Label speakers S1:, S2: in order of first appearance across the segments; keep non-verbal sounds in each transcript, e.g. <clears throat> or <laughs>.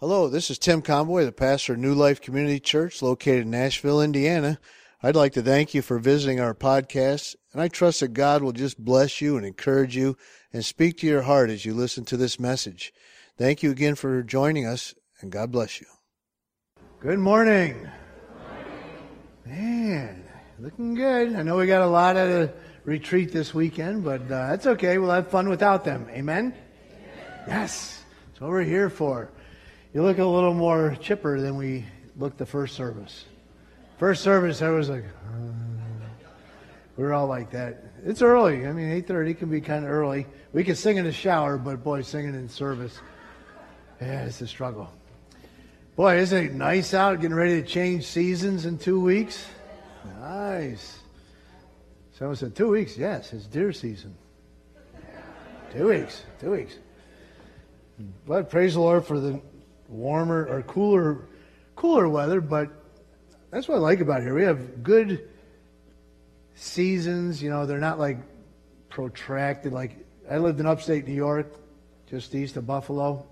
S1: Hello, this is Tim Conboy, the pastor of New Life Community Church located in Nashville, Indiana. I'd like to thank you for visiting our podcast, and I trust that God will just bless you and encourage you and speak to your heart as you listen to this message. Thank you again for joining us, and God bless you. Good morning. Man, looking good. I know we got a lot of a retreat this weekend, but uh, that's okay. We'll have fun without them. Amen? Yes. That's what we're here for. You look a little more chipper than we looked the first service. First service, I was like, uh, we are all like that. It's early. I mean, 8.30 can be kind of early. We can sing in the shower, but boy, singing in service, yeah, it's a struggle. Boy, isn't it nice out getting ready to change seasons in two weeks? Nice. Someone said, two weeks? Yes, it's deer season. Two weeks. Two weeks. But praise the Lord for the warmer or cooler, cooler weather. But that's what I like about here. We have good seasons. You know, they're not like protracted. Like I lived in upstate New York, just east of Buffalo.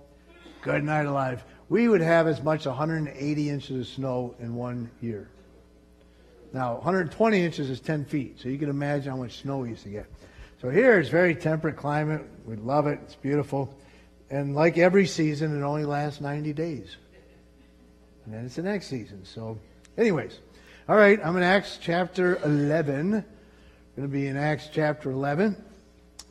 S1: Good night alive. We would have as much as 180 inches of snow in one year. Now, 120 inches is 10 feet, so you can imagine how much snow we used to get. So here it's very temperate climate. We love it. It's beautiful. And like every season, it only lasts 90 days. And then it's the next season. So, anyways, all right, I'm in Acts chapter 11. I'm going to be in Acts chapter 11.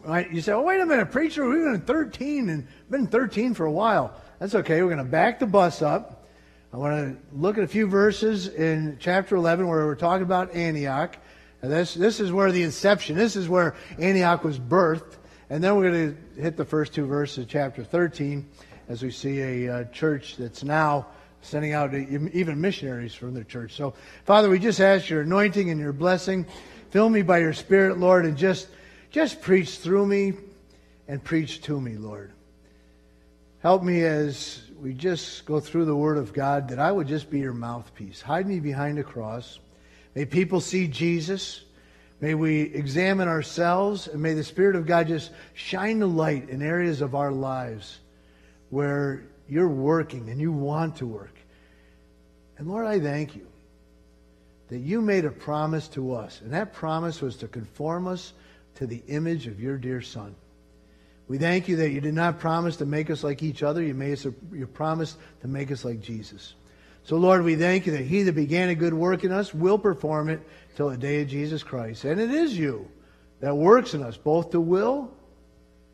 S1: All right, you say, oh, wait a minute, preacher, we've been in 13 and been in 13 for a while. That's okay. We're going to back the bus up. I want to look at a few verses in chapter 11 where we're talking about Antioch. And this, this is where the inception, this is where Antioch was birthed. And then we're going to hit the first two verses of chapter 13 as we see a uh, church that's now sending out even missionaries from their church. So, Father, we just ask your anointing and your blessing. Fill me by your Spirit, Lord, and just, just preach through me and preach to me, Lord. Help me as we just go through the Word of God that I would just be your mouthpiece. Hide me behind a cross. May people see Jesus. May we examine ourselves and may the Spirit of God just shine the light in areas of our lives where you're working and you want to work. And Lord, I thank you that you made a promise to us, and that promise was to conform us to the image of your dear Son. We thank you that you did not promise to make us like each other. You made us a, you promised to make us like Jesus. So, Lord, we thank you that He that began a good work in us will perform it till the day of Jesus Christ. And it is you that works in us, both to will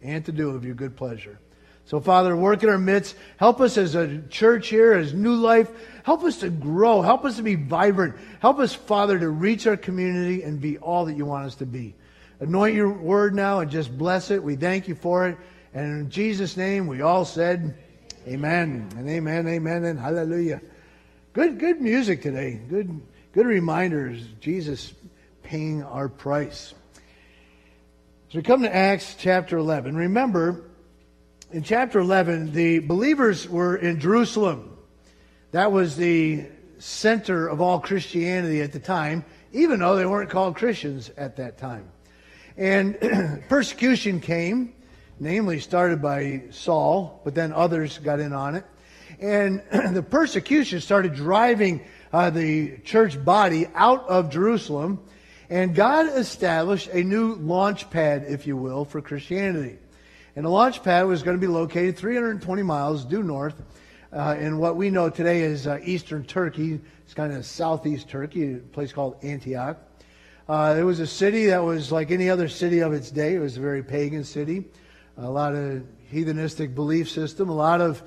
S1: and to do of your good pleasure. So, Father, work in our midst. Help us as a church here, as new life. Help us to grow. Help us to be vibrant. Help us, Father, to reach our community and be all that you want us to be. Anoint your word now and just bless it. We thank you for it. And in Jesus' name, we all said, Amen and amen, amen, and hallelujah. Good, good music today. Good, good reminders. Jesus paying our price. So we come to Acts chapter 11. Remember, in chapter 11, the believers were in Jerusalem. That was the center of all Christianity at the time, even though they weren't called Christians at that time. And <clears throat> persecution came, namely started by Saul, but then others got in on it. And <clears throat> the persecution started driving uh, the church body out of Jerusalem. And God established a new launch pad, if you will, for Christianity. And the launch pad was going to be located 320 miles due north uh, in what we know today is uh, eastern Turkey. It's kind of southeast Turkey, a place called Antioch. Uh, it was a city that was like any other city of its day. It was a very pagan city, a lot of heathenistic belief system, a lot of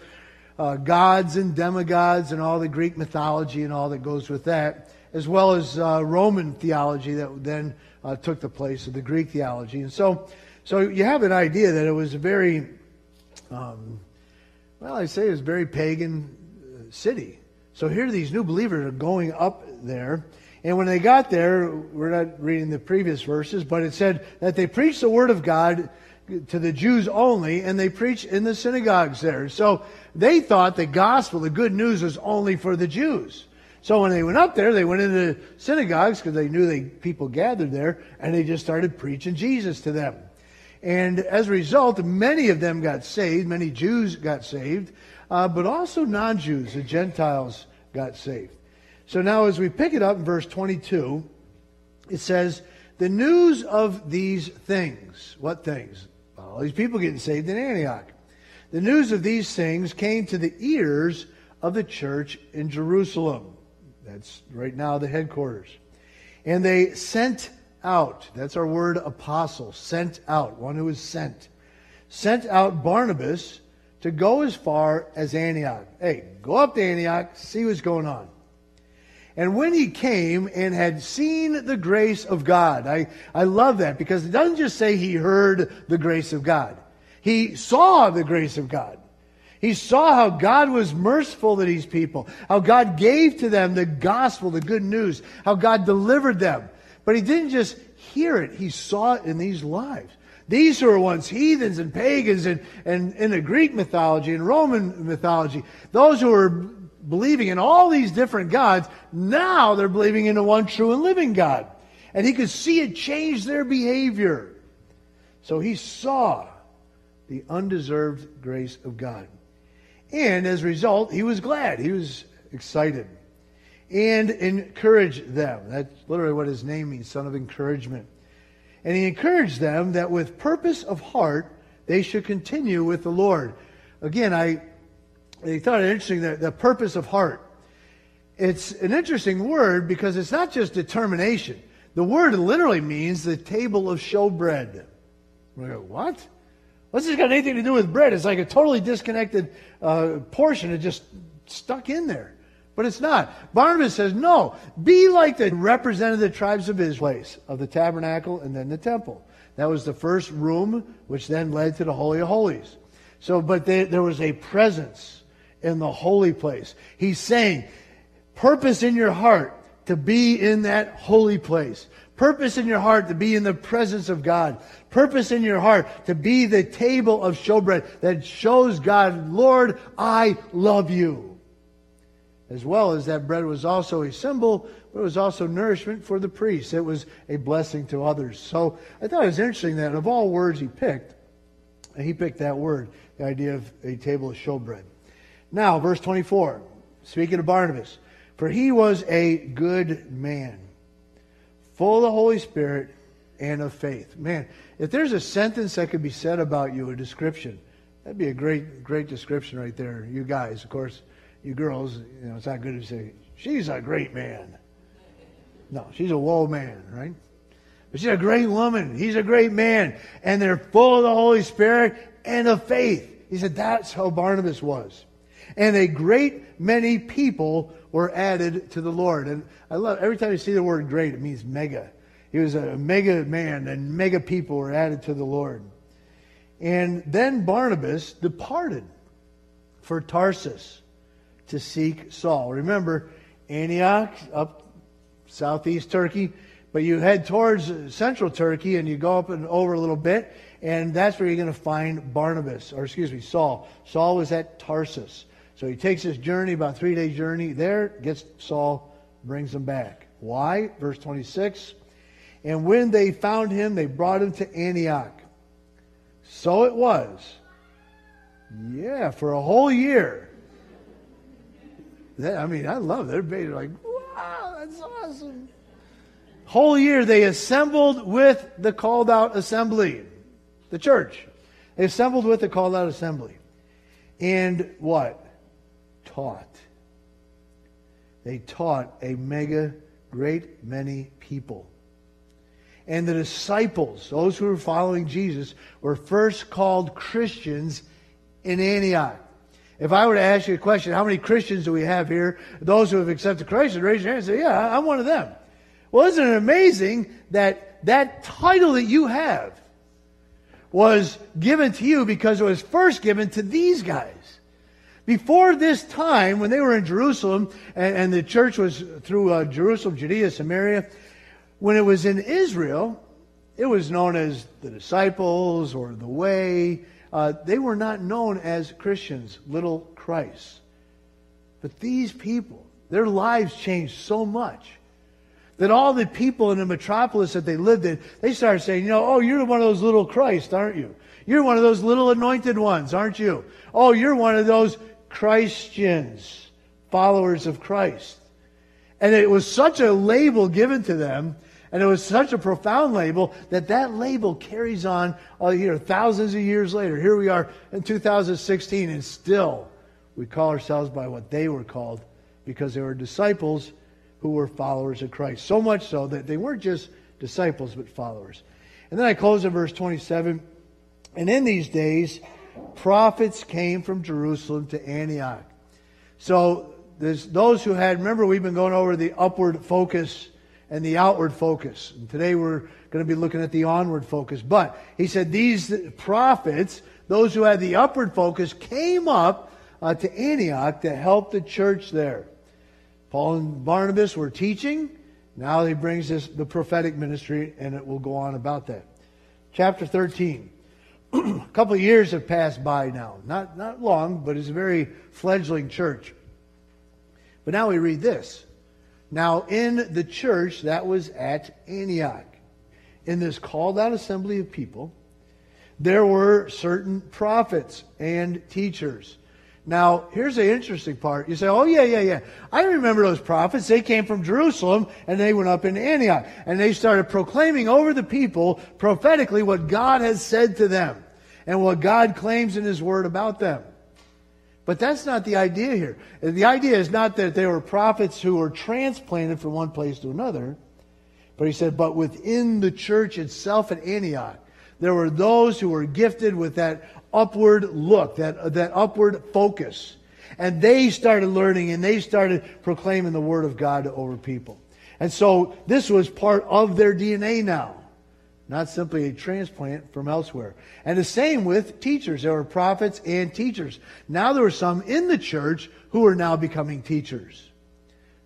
S1: uh, gods and demigods and all the Greek mythology and all that goes with that, as well as uh, Roman theology that then uh, took the place of the Greek theology. And so, so you have an idea that it was a very, um, well, I say it was a very pagan uh, city. So here these new believers are going up there. And when they got there, we're not reading the previous verses, but it said that they preached the word of God to the Jews only, and they preached in the synagogues there. So they thought the gospel, the good news, was only for the Jews. So when they went up there, they went into synagogues because they knew they people gathered there, and they just started preaching Jesus to them. And as a result, many of them got saved. Many Jews got saved. uh, but also non Jews, the Gentiles got saved. So now, as we pick it up in verse 22, it says, The news of these things. What things? All these people getting saved in Antioch. The news of these things came to the ears of the church in Jerusalem. That's right now the headquarters. And they sent out, that's our word apostle, sent out, one who is sent, sent out Barnabas to go as far as Antioch. Hey, go up to Antioch, see what's going on. And when he came and had seen the grace of God, I, I love that because it doesn't just say he heard the grace of God. He saw the grace of God. He saw how God was merciful to these people, how God gave to them the gospel, the good news, how God delivered them. But he didn't just hear it, he saw it in these lives. These who were once heathens and pagans and, and in the Greek mythology and Roman mythology, those who were believing in all these different gods, now they're believing in the one true and living God. And he could see it change their behavior. So he saw the undeserved grace of God. And as a result, he was glad. He was excited. And encouraged them. That's literally what his name means, son of encouragement. And he encouraged them that with purpose of heart, they should continue with the Lord. Again, I they thought it interesting that the purpose of heart. It's an interesting word because it's not just determination. The word literally means the table of showbread. We go, what? What's this got anything to do with bread? It's like a totally disconnected uh, portion. It just stuck in there. But it's not. Barnabas says, no, be like the representative tribes of Israel, of the tabernacle and then the temple. That was the first room, which then led to the Holy of Holies. So, but they, there was a presence in the holy place. He's saying, purpose in your heart to be in that holy place. Purpose in your heart to be in the presence of God. Purpose in your heart to be the table of showbread that shows God, Lord, I love you. As well as that bread was also a symbol, but it was also nourishment for the priests. It was a blessing to others. So I thought it was interesting that of all words he picked, he picked that word, the idea of a table of showbread. Now, verse 24, speaking of Barnabas, for he was a good man, full of the Holy Spirit and of faith. Man, if there's a sentence that could be said about you, a description, that'd be a great, great description right there. You guys, of course, you girls, you know, it's not good to say, she's a great man. No, she's a woe man, right? But she's a great woman. He's a great man. And they're full of the Holy Spirit and of faith. He said that's how Barnabas was and a great many people were added to the Lord. And I love every time you see the word great, it means mega. He was a mega man, and mega people were added to the Lord. And then Barnabas departed for Tarsus to seek Saul. Remember, Antioch, up southeast Turkey, but you head towards central Turkey and you go up and over a little bit, and that's where you're going to find Barnabas, or excuse me, Saul. Saul was at Tarsus. So he takes this journey, about three day journey. There, gets Saul, brings him back. Why? Verse 26. And when they found him, they brought him to Antioch. So it was. Yeah, for a whole year. That, I mean, I love it. Everybody's like, wow, that's awesome. Whole year they assembled with the called out assembly, the church. They assembled with the called out assembly. And what? Taught. They taught a mega great many people. And the disciples, those who were following Jesus, were first called Christians in Antioch. If I were to ask you a question, how many Christians do we have here? Those who have accepted Christ, raise your hand and say, yeah, I'm one of them. Well, isn't it amazing that that title that you have was given to you because it was first given to these guys? Before this time, when they were in Jerusalem, and, and the church was through uh, Jerusalem, Judea, Samaria, when it was in Israel, it was known as the disciples or the way. Uh, they were not known as Christians, little Christ. But these people, their lives changed so much that all the people in the metropolis that they lived in, they started saying, you know, oh, you're one of those little Christ, aren't you? You're one of those little anointed ones, aren't you? Oh, you're one of those Christians, followers of Christ. And it was such a label given to them, and it was such a profound label that that label carries on uh, all year, thousands of years later. Here we are in 2016, and still we call ourselves by what they were called because they were disciples who were followers of Christ. So much so that they weren't just disciples, but followers. And then I close in verse 27. And in these days, prophets came from Jerusalem to Antioch. So there's those who had, remember, we've been going over the upward focus and the outward focus. And today we're going to be looking at the onward focus. But he said these prophets, those who had the upward focus, came up uh, to Antioch to help the church there. Paul and Barnabas were teaching. Now he brings us the prophetic ministry, and it will go on about that. Chapter 13. A <clears throat> couple of years have passed by now. Not, not long, but it's a very fledgling church. But now we read this. Now, in the church that was at Antioch, in this called out assembly of people, there were certain prophets and teachers. Now, here's the interesting part. You say, oh, yeah, yeah, yeah. I remember those prophets. They came from Jerusalem and they went up into Antioch. And they started proclaiming over the people prophetically what God has said to them and what God claims in His Word about them. But that's not the idea here. The idea is not that they were prophets who were transplanted from one place to another. But he said, but within the church itself at Antioch, there were those who were gifted with that upward look, that, uh, that upward focus. And they started learning and they started proclaiming the word of God over people. And so this was part of their DNA now not simply a transplant from elsewhere. And the same with teachers. There were prophets and teachers. Now there were some in the church who are now becoming teachers.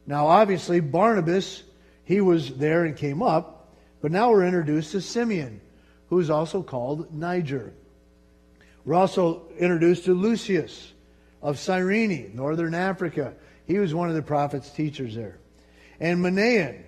S1: Now, obviously, Barnabas, he was there and came up, but now we're introduced to Simeon, who is also called Niger. We're also introduced to Lucius of Cyrene, northern Africa. He was one of the prophet's teachers there. And Manaen,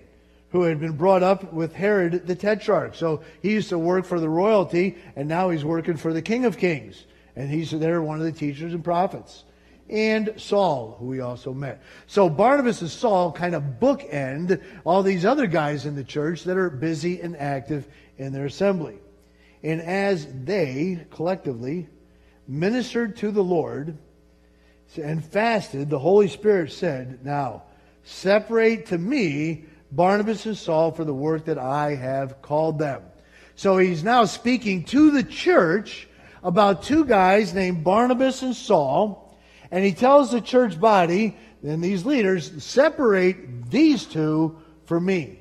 S1: who had been brought up with Herod the Tetrarch. So he used to work for the royalty, and now he's working for the King of Kings. And he's there, one of the teachers and prophets. And Saul, who we also met. So Barnabas and Saul kind of bookend all these other guys in the church that are busy and active in their assembly. And as they collectively ministered to the Lord and fasted, the Holy Spirit said, Now, separate to me Barnabas and Saul for the work that I have called them. So he's now speaking to the church about two guys named Barnabas and Saul, and he tells the church body and these leaders, separate these two from me.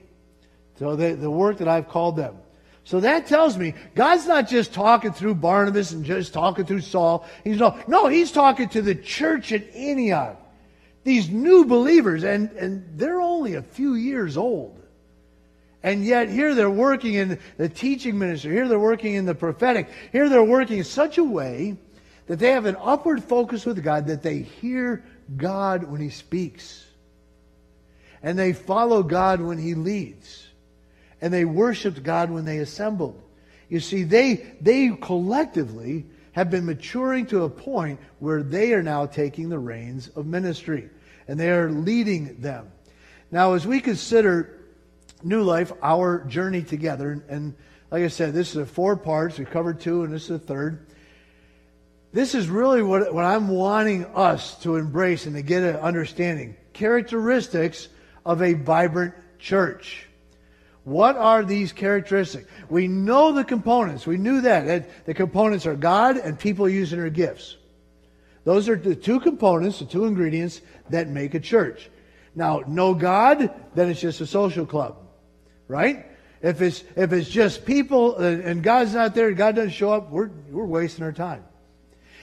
S1: So the, the work that I've called them. So that tells me God's not just talking through Barnabas and just talking through Saul. He's no, no, he's talking to the church at Antioch these new believers, and, and they're only a few years old. And yet, here they're working in the teaching ministry. Here they're working in the prophetic. Here they're working in such a way that they have an upward focus with God, that they hear God when He speaks. And they follow God when He leads. And they worshiped God when they assembled. You see, they, they collectively have been maturing to a point where they are now taking the reins of ministry and they are leading them. Now, as we consider New Life, our journey together, and like I said, this is four parts. We covered two, and this is the third. This is really what, what I'm wanting us to embrace and to get an understanding. Characteristics of a vibrant church. What are these characteristics? We know the components. We knew that. The components are God and people using their gifts. Those are the two components, the two ingredients that make a church. Now, no God, then it's just a social club. Right? If it's, if it's just people and God's not there, God doesn't show up, we're, we're wasting our time.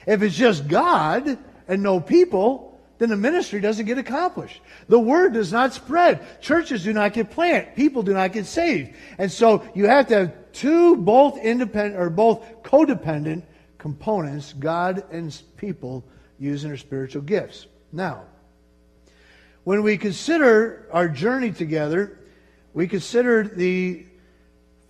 S1: If it's just God and no people, then the ministry doesn't get accomplished. The word does not spread. Churches do not get planted. People do not get saved. And so you have to have two both independent or both codependent components, God and people using their spiritual gifts. Now, when we consider our journey together, we consider the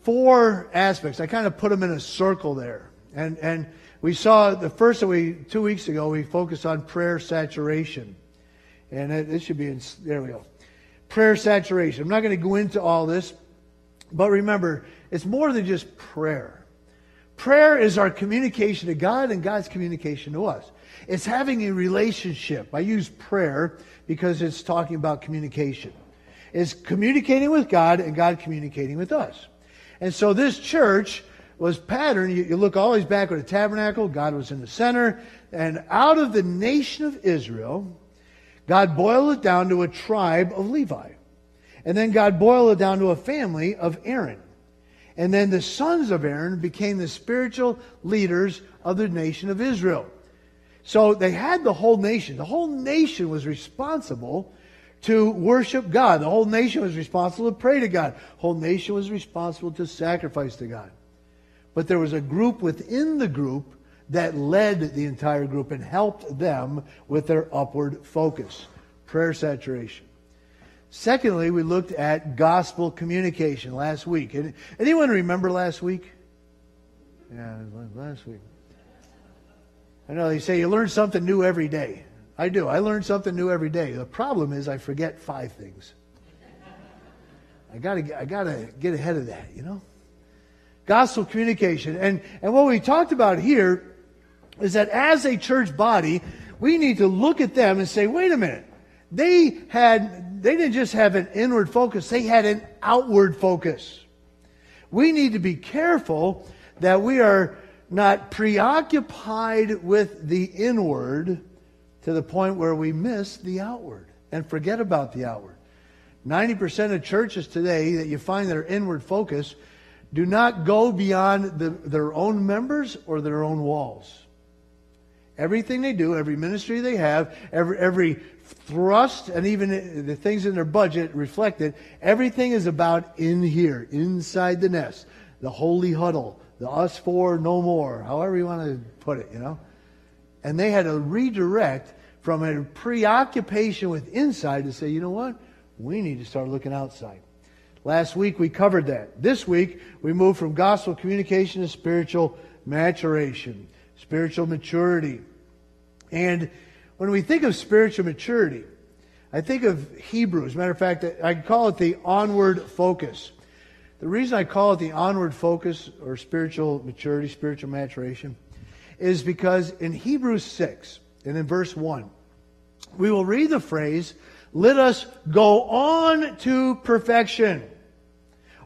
S1: four aspects. I kind of put them in a circle there. And, and We saw the first we two weeks ago. We focused on prayer saturation, and it should be in. There we go. Prayer saturation. I'm not going to go into all this, but remember, it's more than just prayer. Prayer is our communication to God and God's communication to us. It's having a relationship. I use prayer because it's talking about communication. It's communicating with God and God communicating with us. And so this church was patterned. You, you look always back at the tabernacle, God was in the center. And out of the nation of Israel, God boiled it down to a tribe of Levi. And then God boiled it down to a family of Aaron. And then the sons of Aaron became the spiritual leaders of the nation of Israel. So they had the whole nation. The whole nation was responsible to worship God. The whole nation was responsible to pray to God. The whole nation was responsible to sacrifice to God. But there was a group within the group that led the entire group and helped them with their upward focus. Prayer saturation. Secondly, we looked at gospel communication last week. Anyone remember last week? Yeah, last week. I know they say you learn something new every day. I do. I learn something new every day. The problem is I forget five things. I gotta, I gotta get ahead of that, you know? Gospel communication. And, and what we talked about here is that as a church body, we need to look at them and say, wait a minute. They had, they didn't just have an inward focus, they had an outward focus. We need to be careful that we are not preoccupied with the inward to the point where we miss the outward and forget about the outward. 90% of churches today that you find that are inward focused do not go beyond the, their own members or their own walls. Everything they do, every ministry they have, every, every thrust, and even the things in their budget reflected, everything is about in here, inside the nest, the holy huddle, the us four, no more, however you want to put it, you know. And they had to redirect from a preoccupation with inside to say, you know what? We need to start looking outside. Last week we covered that. This week we move from gospel communication to spiritual maturation, spiritual maturity. And when we think of spiritual maturity, I think of Hebrews. Matter of fact, I call it the onward focus. The reason I call it the onward focus or spiritual maturity, spiritual maturation, is because in Hebrews 6 and in verse 1, we will read the phrase, let us go on to perfection.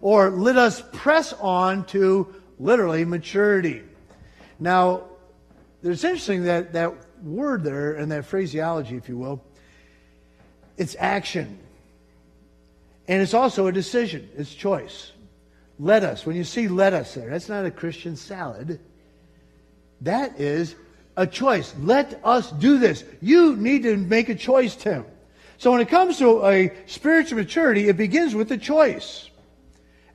S1: Or let us press on to literally maturity. Now, it's interesting that that word there and that phraseology, if you will, it's action. And it's also a decision, it's choice. Let us. When you see let us there, that's not a Christian salad. That is a choice. Let us do this. You need to make a choice, Tim. So when it comes to a spiritual maturity, it begins with a choice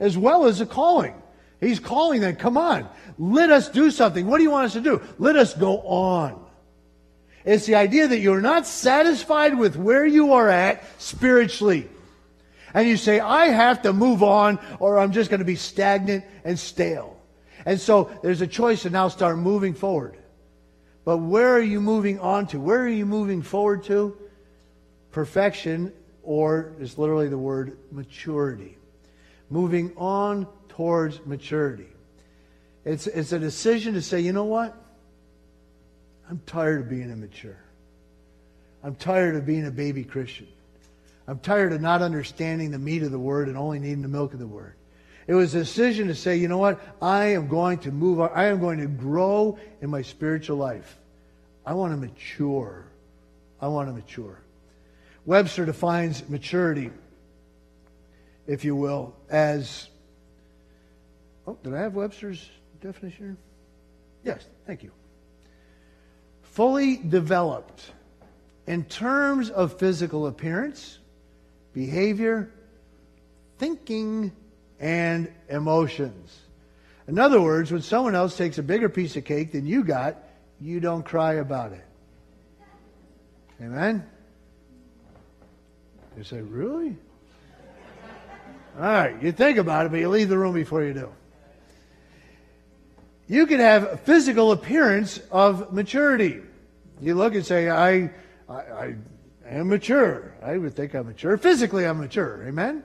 S1: as well as a calling. He's calling them, come on, let us do something. What do you want us to do? Let us go on. It's the idea that you're not satisfied with where you are at spiritually and you say, I have to move on or I'm just going to be stagnant and stale. And so there's a choice to now start moving forward. But where are you moving on to? Where are you moving forward to? Perfection, or is literally the word maturity. Moving on towards maturity. It's, it's a decision to say, you know what? I'm tired of being immature. I'm tired of being a baby Christian. I'm tired of not understanding the meat of the word and only needing the milk of the word. It was a decision to say, you know what? I am going to move on. I am going to grow in my spiritual life. I want to mature. I want to mature. Webster defines maturity, if you will, as. Oh, did I have Webster's definition? Yes, thank you. Fully developed in terms of physical appearance, behavior, thinking, and emotions. In other words, when someone else takes a bigger piece of cake than you got, you don't cry about it. Amen? You say, really? All right, you think about it, but you leave the room before you do. you can have a physical appearance of maturity. You look and say, I, I, I am mature. I would think I'm mature. Physically, I'm mature. Amen?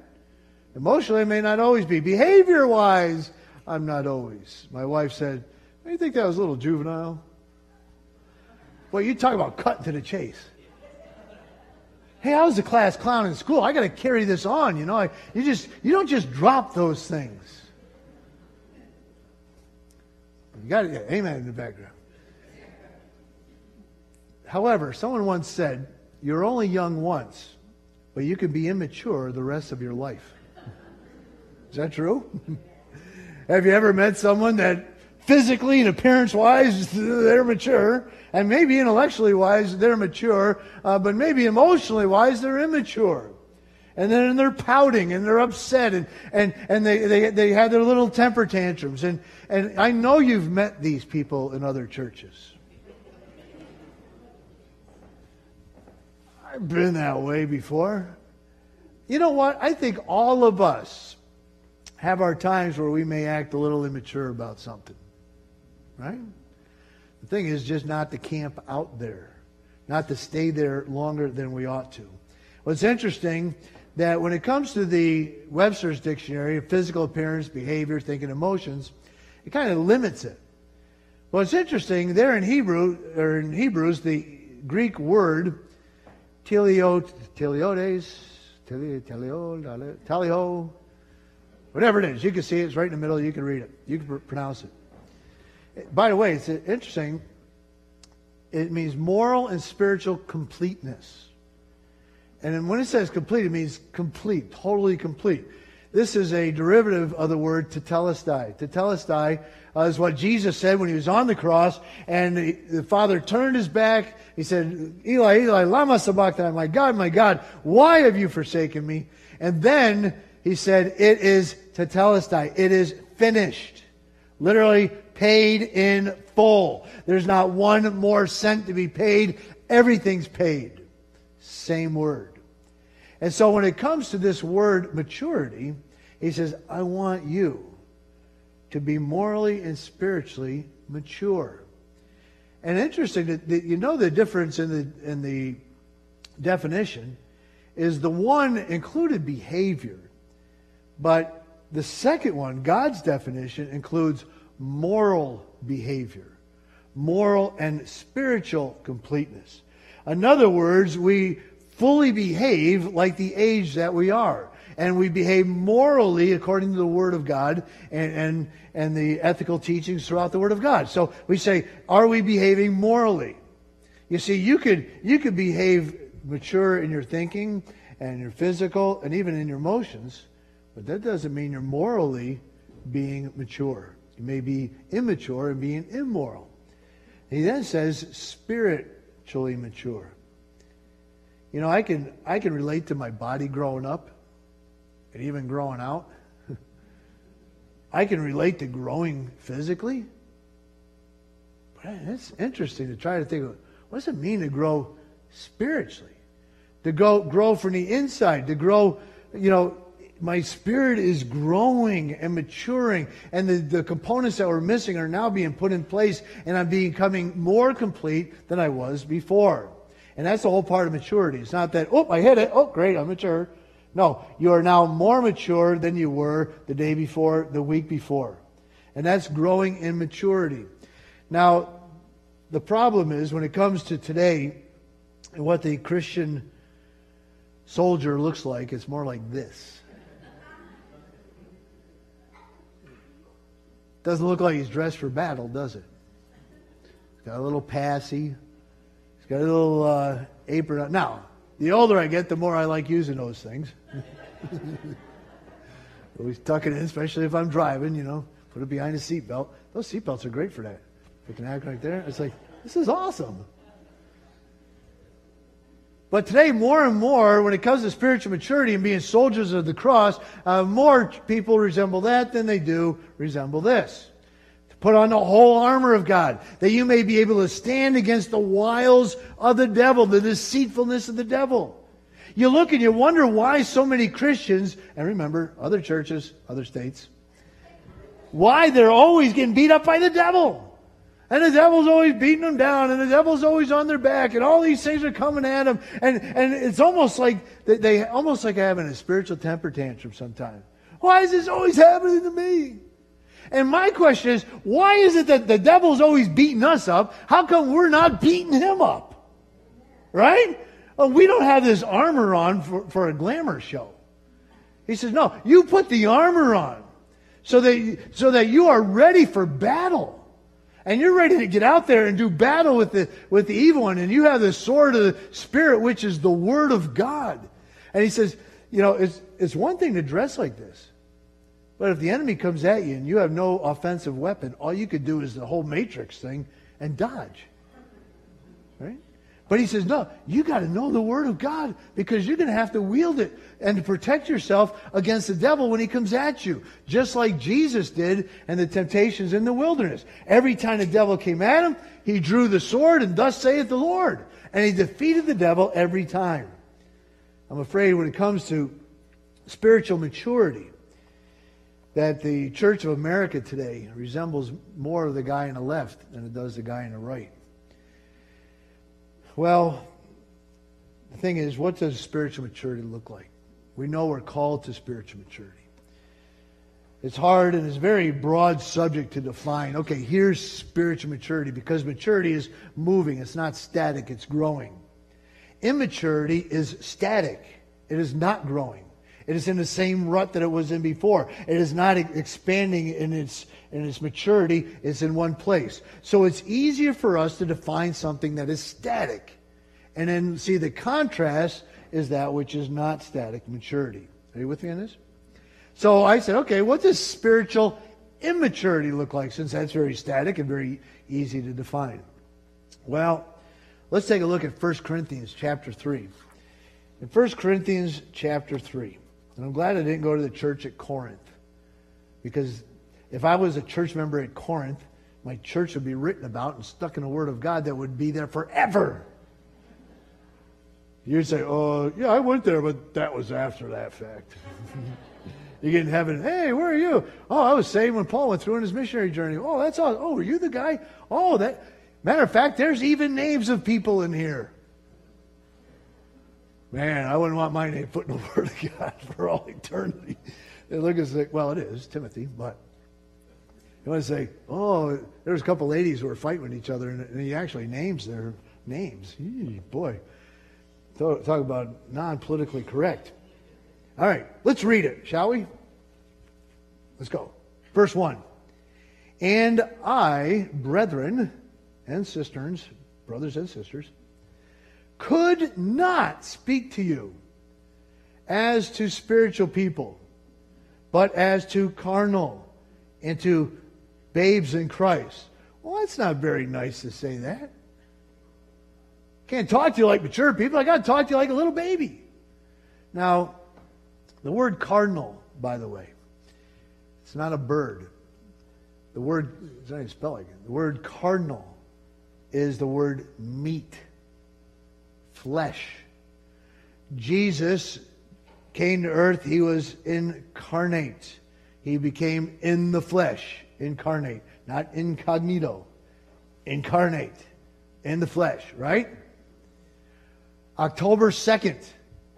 S1: Emotionally, I may not always be. Behavior wise, I'm not always. My wife said, you think that was a little juvenile? Well, you talk about cutting to the chase. Hey, I was a class clown in school. I got to carry this on. You know, I, you just you don't just drop those things. You got. Yeah, amen in the background. However, someone once said, "You're only young once, but you can be immature the rest of your life." <laughs> Is that true? <laughs> Have you ever met someone that physically and appearance wise <laughs> they're mature, and maybe intellectually wise they're mature, uh, but maybe emotionally wise they're immature? And then they're pouting and they're upset and, and, and they, they, they have their little temper tantrums. And, and I know you've met these people in other churches. I've been that way before. You know what? I think all of us have our times where we may act a little immature about something. Right? The thing is just not to camp out there, not to stay there longer than we ought to. What's interesting that when it comes to the Webster's dictionary physical appearance, behavior, thinking, emotions, it kind of limits it. Well, interesting there in Hebrew or in Hebrews, the Greek word telio, teliotes, telio, telio, telio, Whatever it is, you can see it. It's right in the middle. You can read it. You can pr- pronounce it. By the way, it's interesting. It means moral and spiritual completeness. And when it says complete, it means complete, totally complete. This is a derivative of the word tetelestai. Tetelestai uh, is what Jesus said when he was on the cross, and the, the, Father turned his back. He said, Eli, Eli, lama sabachthani, my God, my God, why have you forsaken me? And then he said, It is tetelestai. It is finished. Literally paid in full. There's not one more cent to be paid. Everything's paid. Same word. And so when it comes to this word maturity, he says, I want you to be morally and spiritually mature. And interesting that, you know the difference in the in the definition is the one included behavior. But the second one, God's definition, includes moral behavior, moral and spiritual completeness. In other words, we fully behave like the age that we are. And we behave morally according to the Word of God and, and, and the ethical teachings throughout the Word of God. So we say, are we behaving morally? You see, you could, you could behave mature in your thinking and your physical and even in your emotions but that doesn't mean you're morally being mature. You may be immature and being immoral. He then says spiritually mature. You know, I can I can relate to my body growing up and even growing out. <laughs> I can relate to growing physically. But it's interesting to try to think of what does it mean to grow spiritually? To go grow from the inside, to grow, you know, my spirit is growing and maturing, and the, the components that were missing are now being put in place, and I'm becoming more complete than I was before. And that's the whole part of maturity. It's not that, oh, I hit it. Oh, great, I'm mature. No, you are now more mature than you were the day before, the week before. And that's growing in maturity. Now, the problem is when it comes to today and what the Christian soldier looks like, it's more like this. Doesn't look like he's dressed for battle, does it? He's got a little passy. He's got a little uh, apron on. Now, the older I get, the more I like using those things. <laughs> Always tuck it in, especially if I'm driving, you know, put it behind a seatbelt. Those seatbelts are great for that. Put the act right there. It's like, this is awesome. But today, more and more, when it comes to spiritual maturity and being soldiers of the cross, uh, more people resemble that than they do resemble this. To put on the whole armor of God, that you may be able to stand against the wiles of the devil, the deceitfulness of the devil. You look and you wonder why so many Christians, and remember, other churches, other states, why they're always getting beat up by the devil. And the devil's always beating them down, and the devil's always on their back, and all these things are coming at them. And, and it's almost like they, they almost like having a spiritual temper tantrum sometimes. Why is this always happening to me? And my question is, why is it that the devil's always beating us up? How come we're not beating him up? Right? Well, we don't have this armor on for, for a glamour show. He says, no, you put the armor on so that, so that you are ready for battle. And you're ready to get out there and do battle with the, with the evil one. And you have the sword of the Spirit, which is the Word of God. And he says, you know, it's, it's one thing to dress like this. But if the enemy comes at you and you have no offensive weapon, all you could do is the whole matrix thing and dodge. Right? But he says, no, you got to know the Word of God because you're going to have to wield it and protect yourself against the devil when he comes at you, just like Jesus did and the temptations in the wilderness. Every time the devil came at him, he drew the sword and thus saith the Lord. And he defeated the devil every time. I'm afraid when it comes to spiritual maturity, that the Church of America today resembles more of the guy on the left than it does the guy on the right. Well, the thing is, what does spiritual maturity look like? We know we're called to spiritual maturity. It's hard and it's a very broad subject to define. Okay, here's spiritual maturity because maturity is moving, it's not static, it's growing. Immaturity is static, it is not growing. It is in the same rut that it was in before. It is not expanding in its, in its maturity. is in one place. So it's easier for us to define something that is static. And then see the contrast is that which is not static maturity. Are you with me on this? So I said, okay, what does spiritual immaturity look like since that's very static and very easy to define? Well, let's take a look at 1 Corinthians chapter 3. In 1 Corinthians chapter 3. And I'm glad I didn't go to the church at Corinth. Because if I was a church member at Corinth, my church would be written about and stuck in the Word of God that would be there forever. You'd say, oh, yeah, I went there, but that was after that fact. <laughs> you get in heaven, hey, where are you? Oh, I was saved when Paul went through on his missionary journey. Oh, that's all. Oh, were you the guy? Oh, that. Matter of fact, there's even names of people in here. Man, I wouldn't want my name put in the <laughs> Word of God for all eternity. It looks like, well, it is Timothy, but you want to say, oh, there's a couple ladies who are fighting with each other, and he actually names their names. Eee, boy, talk, about non politically correct. All right, let's read it, shall we? Let's go. Verse 1. And I, brethren and cisterns, brothers and sisters, could not speak to you as to spiritual people, but as to carnal and to babes in Christ. Well, that's not very nice to say that. Can't talk to you like mature people. I got to talk to you like a little baby. Now, the word cardinal, by the way, it's not a bird. The word, it's not even spelling it. The word cardinal is the word meat flesh. Jesus came to earth, he was incarnate. He became in the flesh, incarnate, not incognito, incarnate, in the flesh, right? October 2nd,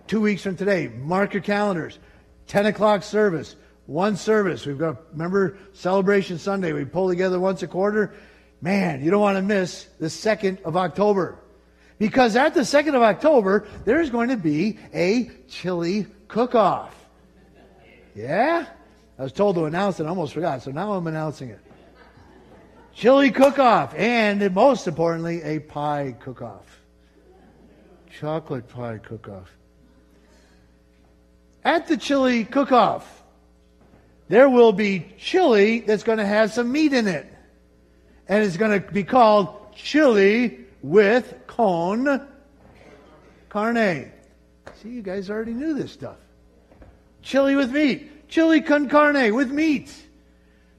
S1: two weeks from today, mark your calendars. 10 o'clock service, one service. We've got, remember, Celebration Sunday. We pull together once a quarter. Man, you don't want to miss the 2nd of October. Because at the 2nd of October, there's going to be a chili cook-off. Yeah? I was told to announce it, I almost forgot, so now I'm announcing it. Chili cook-off, and most importantly, a pie cook-off. Chocolate pie cook-off. At the chili cook-off, there will be chili that's going to have some meat in it. And it's going to be called chili with con carne. See, you guys already knew this stuff. Chili with meat. Chili con carne with meat.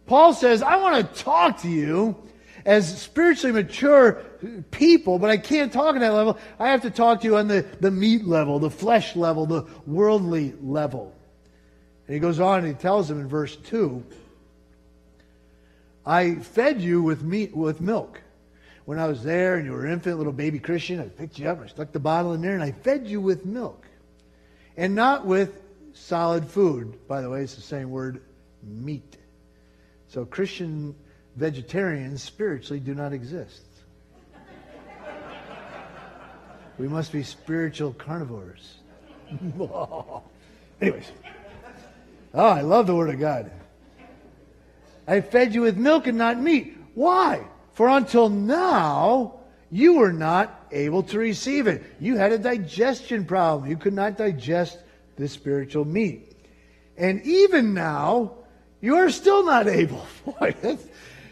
S1: Paul says, I want to talk to you as spiritually mature people, but I can't talk at that level. I have to talk to you on the, the meat level, the flesh level, the worldly level. And he goes on and he tells them in verse 2 I fed you with meat with milk. When I was there and you were an infant, little baby Christian, I picked you up, I stuck the bottle in there, and I fed you with milk. And not with solid food. By the way, it's the same word, meat. So Christian vegetarians spiritually do not exist. <laughs> we must be spiritual carnivores. <laughs> Anyways. Oh, I love the Word of God. I fed you with milk and not meat. Why? For until now, you were not able to receive it. You had a digestion problem. You could not digest the spiritual meat. And even now, you are still not <laughs> able.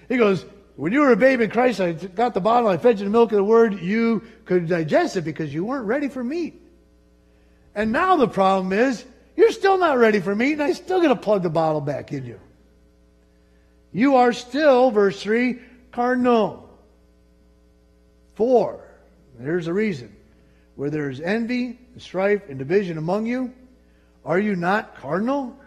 S1: he goes, when you were a babe in Christ, I got the bottle, I fed you the milk of the word, you could digest it because you weren't ready for meat. And now the problem is, you're still not ready for meat, and I still got to plug the bottle back in you. You are still, verse 3, carnal. Four, there's a reason. Where there is envy, strife, and division among you, are you not carnal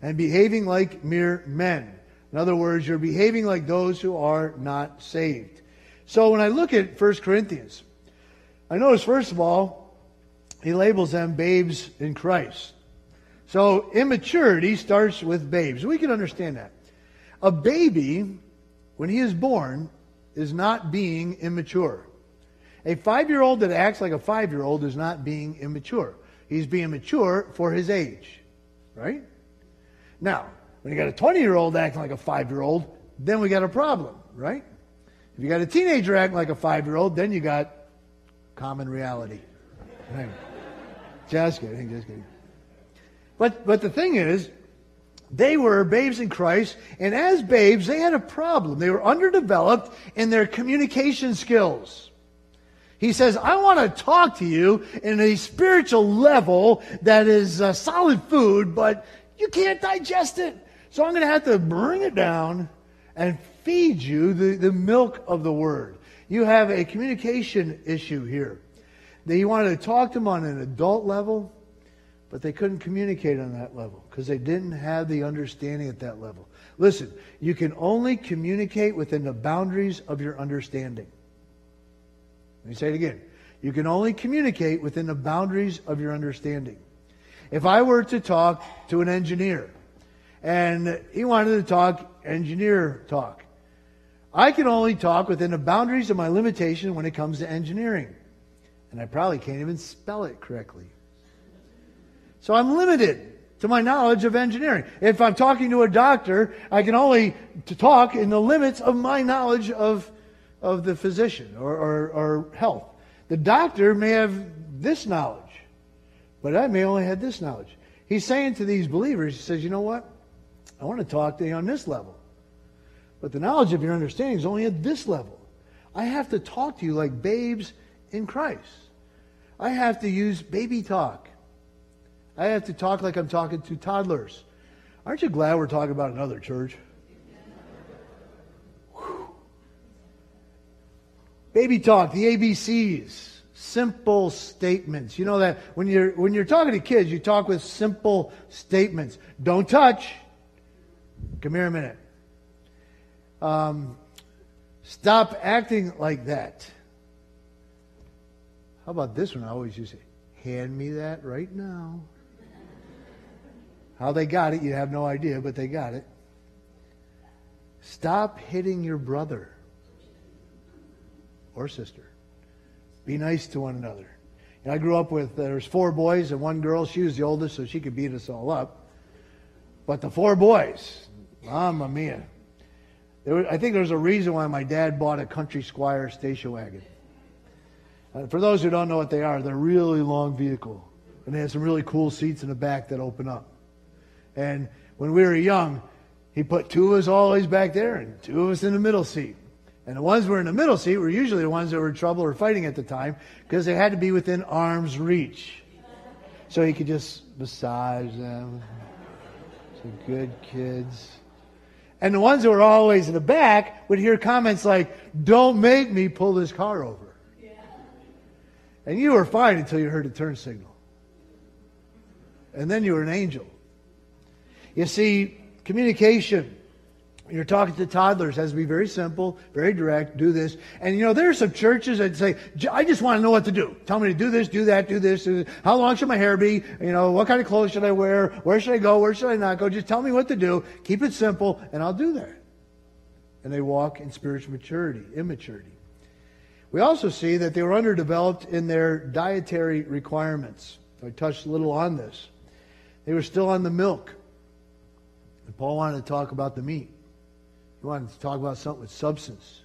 S1: and behaving like mere men? In other words, you're behaving like those who are not saved. So when I look at 1 Corinthians, I notice, first of all, he labels them babes in Christ. So immaturity starts with babes. We can understand that. A baby, when he is born, is not being immature. A five year old that acts like a five year old is not being immature. He's being mature for his age, right? Now, when you got a 20 year old acting like a five year old, then we got a problem, right? If you got a teenager acting like a five year old, then you got common reality. Right? Just kidding, just kidding. But, but the thing is, they were babes in Christ, and as babes, they had a problem. They were underdeveloped in their communication skills. He says, I want to talk to you in a spiritual level that is uh, solid food, but you can't digest it. So I'm going to have to bring it down and feed you the, the milk of the word. You have a communication issue here. They wanted to talk to them on an adult level, but they couldn't communicate on that level because they didn't have the understanding at that level. Listen, you can only communicate within the boundaries of your understanding. Let me say it again. You can only communicate within the boundaries of your understanding. If I were to talk to an engineer and he wanted to talk engineer talk, I can only talk within the boundaries of my limitation when it comes to engineering. And I probably can't even spell it correctly. So I'm limited to my knowledge of engineering. If I'm talking to a doctor, I can only talk in the limits of my knowledge of of the physician or, or, or health. The doctor may have this knowledge, but I may only have this knowledge. He's saying to these believers, he says, you know what? I want to talk to you on this level. But the knowledge of your understanding is only at this level. I have to talk to you like babes in Christ. I have to use baby talk. I have to talk like I'm talking to toddlers. Aren't you glad we're talking about another church? Baby talk, the ABCs, simple statements. You know that when you're when you're talking to kids, you talk with simple statements. Don't touch. Come here a minute. Um, stop acting like that. How about this one? I always use it. Hand me that right now. How they got it, you have no idea, but they got it. Stop hitting your brother or sister. Be nice to one another. I grew up with, there was four boys and one girl. She was the oldest, so she could beat us all up. But the four boys, mamma mia. There I think there's a reason why my dad bought a Country Squire station wagon. Uh, for those who don't know what they are, they're a really long vehicle. And they have some really cool seats in the back that open up. And when we were young, he put two of us always back there and two of us in the middle seat. And the ones who were in the middle seat were usually the ones that were in trouble or fighting at the time because they had to be within arm's reach. So he could just massage them. So good kids. And the ones that were always in the back would hear comments like, Don't make me pull this car over. And you were fine until you heard a turn signal. And then you were an angel. You see, communication You're talking to toddlers. Has to be very simple, very direct. Do this. And you know, there are some churches that say, I just want to know what to do. Tell me to do this, do that, do this. Do this. How long should my hair be? You know, what kind of clothes should I wear? Where should I go? Where should I not go? Just tell me what to do. Keep it simple, and I'll do that. And they walk in spiritual maturity, immaturity. We also see that they were underdeveloped in their dietary requirements. I touched a little on this. They were still on the milk. And Paul wanted to talk about the meat. He wanted to talk about something with substance.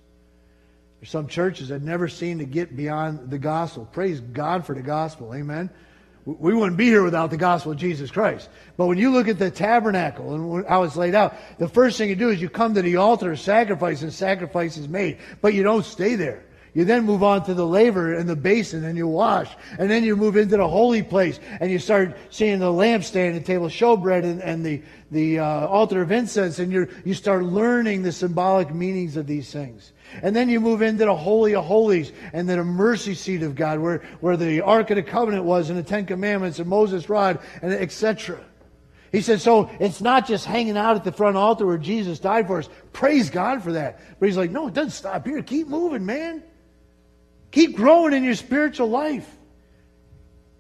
S1: There's some churches that never seem to get beyond the gospel. Praise God for the gospel. Amen. We wouldn't be here without the gospel of Jesus Christ. But when you look at the tabernacle and how it's laid out, the first thing you do is you come to the altar of sacrifice and sacrifice is made. But you don't stay there. You then move on to the laver and the basin and you wash. And then you move into the holy place and you start seeing the lampstand and table of showbread and, and the, the uh, altar of incense and you you start learning the symbolic meanings of these things. And then you move into the Holy of Holies and then a mercy seat of God where, where the Ark of the Covenant was and the Ten Commandments and Moses' rod and etc. He said, so it's not just hanging out at the front altar where Jesus died for us. Praise God for that. But he's like, no, it doesn't stop here. Keep moving, man. Keep growing in your spiritual life.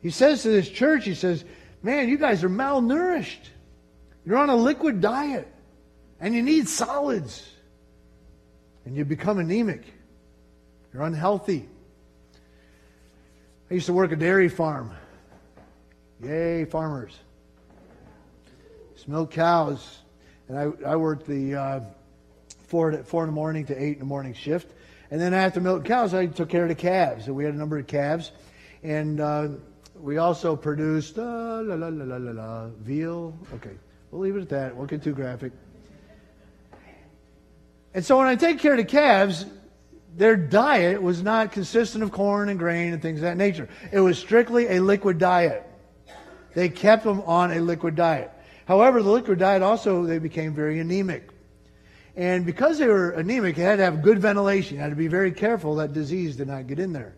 S1: He says to this church, he says, Man, you guys are malnourished. You're on a liquid diet, and you need solids. And you become anemic. You're unhealthy. I used to work a dairy farm. Yay, farmers. Milk cows. And I, I worked the uh, four, four in the morning to eight in the morning shift. And then after milk cows, I took care of the calves. And we had a number of calves. And uh, we also produced uh, la, la, la, la, la, la, veal. Okay, we'll leave it at that. Won't get too graphic. And so when I take care of the calves, their diet was not consistent of corn and grain and things of that nature. It was strictly a liquid diet. They kept them on a liquid diet. However, the liquid diet also, they became very anemic. And because they were anemic, you had to have good ventilation. You had to be very careful that disease did not get in there.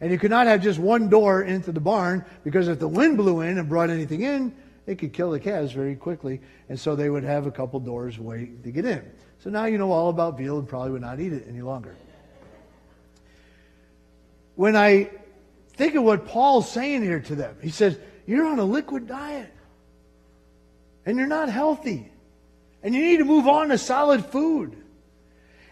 S1: And you could not have just one door into the barn because if the wind blew in and brought anything in, it could kill the calves very quickly. And so they would have a couple doors waiting to get in. So now you know all about veal and probably would not eat it any longer. When I think of what Paul's saying here to them, he says, You're on a liquid diet and you're not healthy. And you need to move on to solid food.